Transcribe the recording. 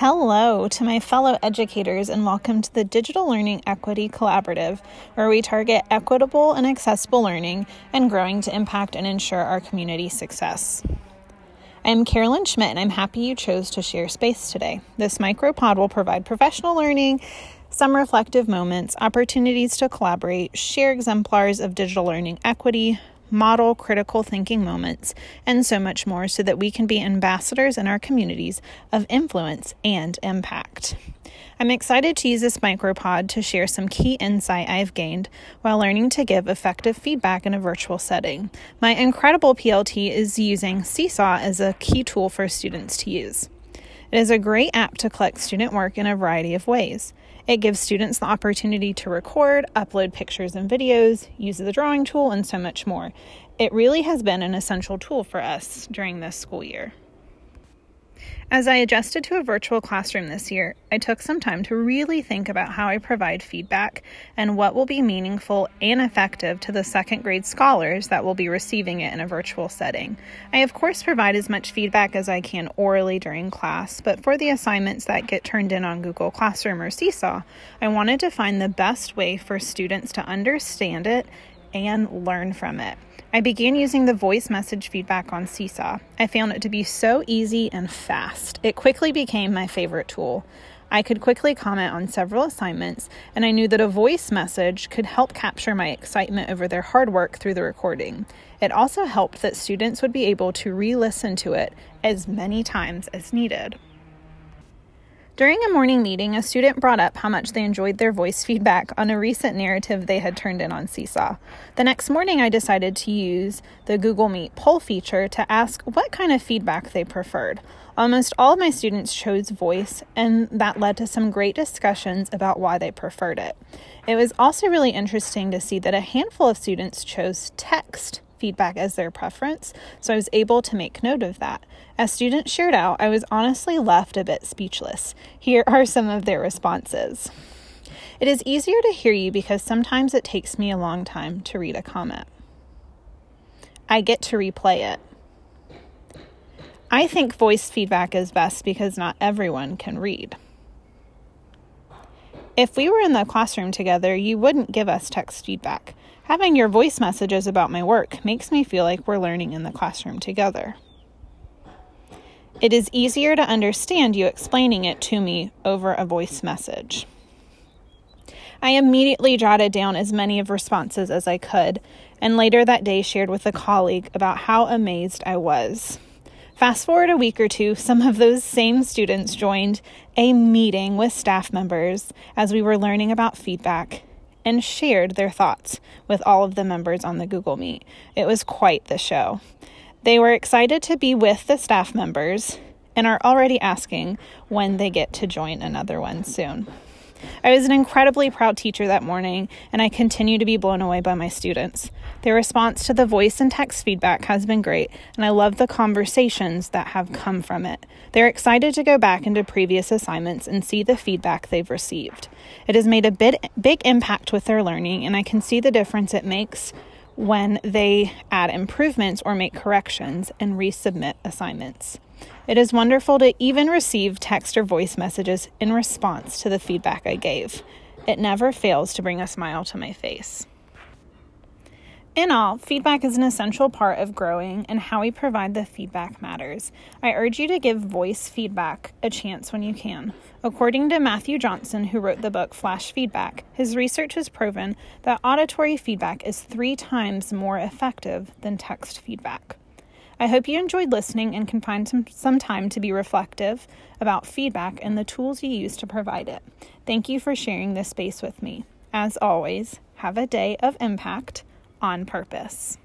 Hello to my fellow educators, and welcome to the Digital Learning Equity Collaborative, where we target equitable and accessible learning and growing to impact and ensure our community success. I'm Carolyn Schmidt, and I'm happy you chose to share space today. This micropod will provide professional learning, some reflective moments, opportunities to collaborate, share exemplars of digital learning equity, model critical thinking moments, and so much more so that we can be ambassadors in our communities of influence and impact. I'm excited to use this micropod to share some key insight I've gained while learning to give effective feedback in a virtual setting. My incredible PLT is using Seesaw as a key tool for students to use. It is a great app to collect student work in a variety of ways. It gives students the opportunity to record, upload pictures and videos, use the drawing tool, and so much more. It really has been an essential tool for us during this school year. As I adjusted to a virtual classroom this year, I took some time to really think about how I provide feedback and what will be meaningful and effective to the second grade scholars that will be receiving it in a virtual setting. I, of course, provide as much feedback as I can orally during class, but for the assignments that get turned in on Google Classroom or Seesaw, I wanted to find the best way for students to understand it and learn from it. I began using the voice message feedback on Seesaw. I found it to be so easy and fast. It quickly became my favorite tool. I could quickly comment on several assignments, and I knew that a voice message could help capture my excitement over their hard work through the recording. It also helped that students would be able to re listen to it as many times as needed. During a morning meeting, a student brought up how much they enjoyed their voice feedback on a recent narrative they had turned in on Seesaw. The next morning, I decided to use the Google Meet poll feature to ask what kind of feedback they preferred. Almost all of my students chose voice, and that led to some great discussions about why they preferred it. It was also really interesting to see that a handful of students chose text feedback as their preference, so I was able to make note of that. As students shared out, I was honestly left a bit speechless. Here are some of their responses. It is easier to hear you because sometimes it takes me a long time to read a comment. I get to replay it. I think voice feedback is best because not everyone can read. If we were in the classroom together, you wouldn't give us text feedback. Having your voice messages about my work makes me feel like we're learning in the classroom together. It is easier to understand you explaining it to me over a voice message. I immediately jotted down as many of responses as I could, and later that day shared with a colleague about how amazed I was. Fast forward a week or two, some of those same students joined a meeting with staff members as we were learning about feedback and shared their thoughts with all of the members on the Google Meet. It was quite the show. They were excited to be with the staff members and are already asking when they get to join another one soon. I was an incredibly proud teacher that morning, and I continue to be blown away by my students. Their response to the voice and text feedback has been great, and I love the conversations that have come from it. They're excited to go back into previous assignments and see the feedback they've received. It has made a big, big impact with their learning, and I can see the difference it makes when they add improvements or make corrections and resubmit assignments. It is wonderful to even receive text or voice messages in response to the feedback I gave. It never fails to bring a smile to my face. In all, feedback is an essential part of growing, and how we provide the feedback matters. I urge you to give voice feedback a chance when you can. According to Matthew Johnson, who wrote the book Flash Feedback, his research has proven that auditory feedback is three times more effective than text feedback. I hope you enjoyed listening and can find some, some time to be reflective about feedback and the tools you use to provide it. Thank you for sharing this space with me. As always, have a day of impact on purpose.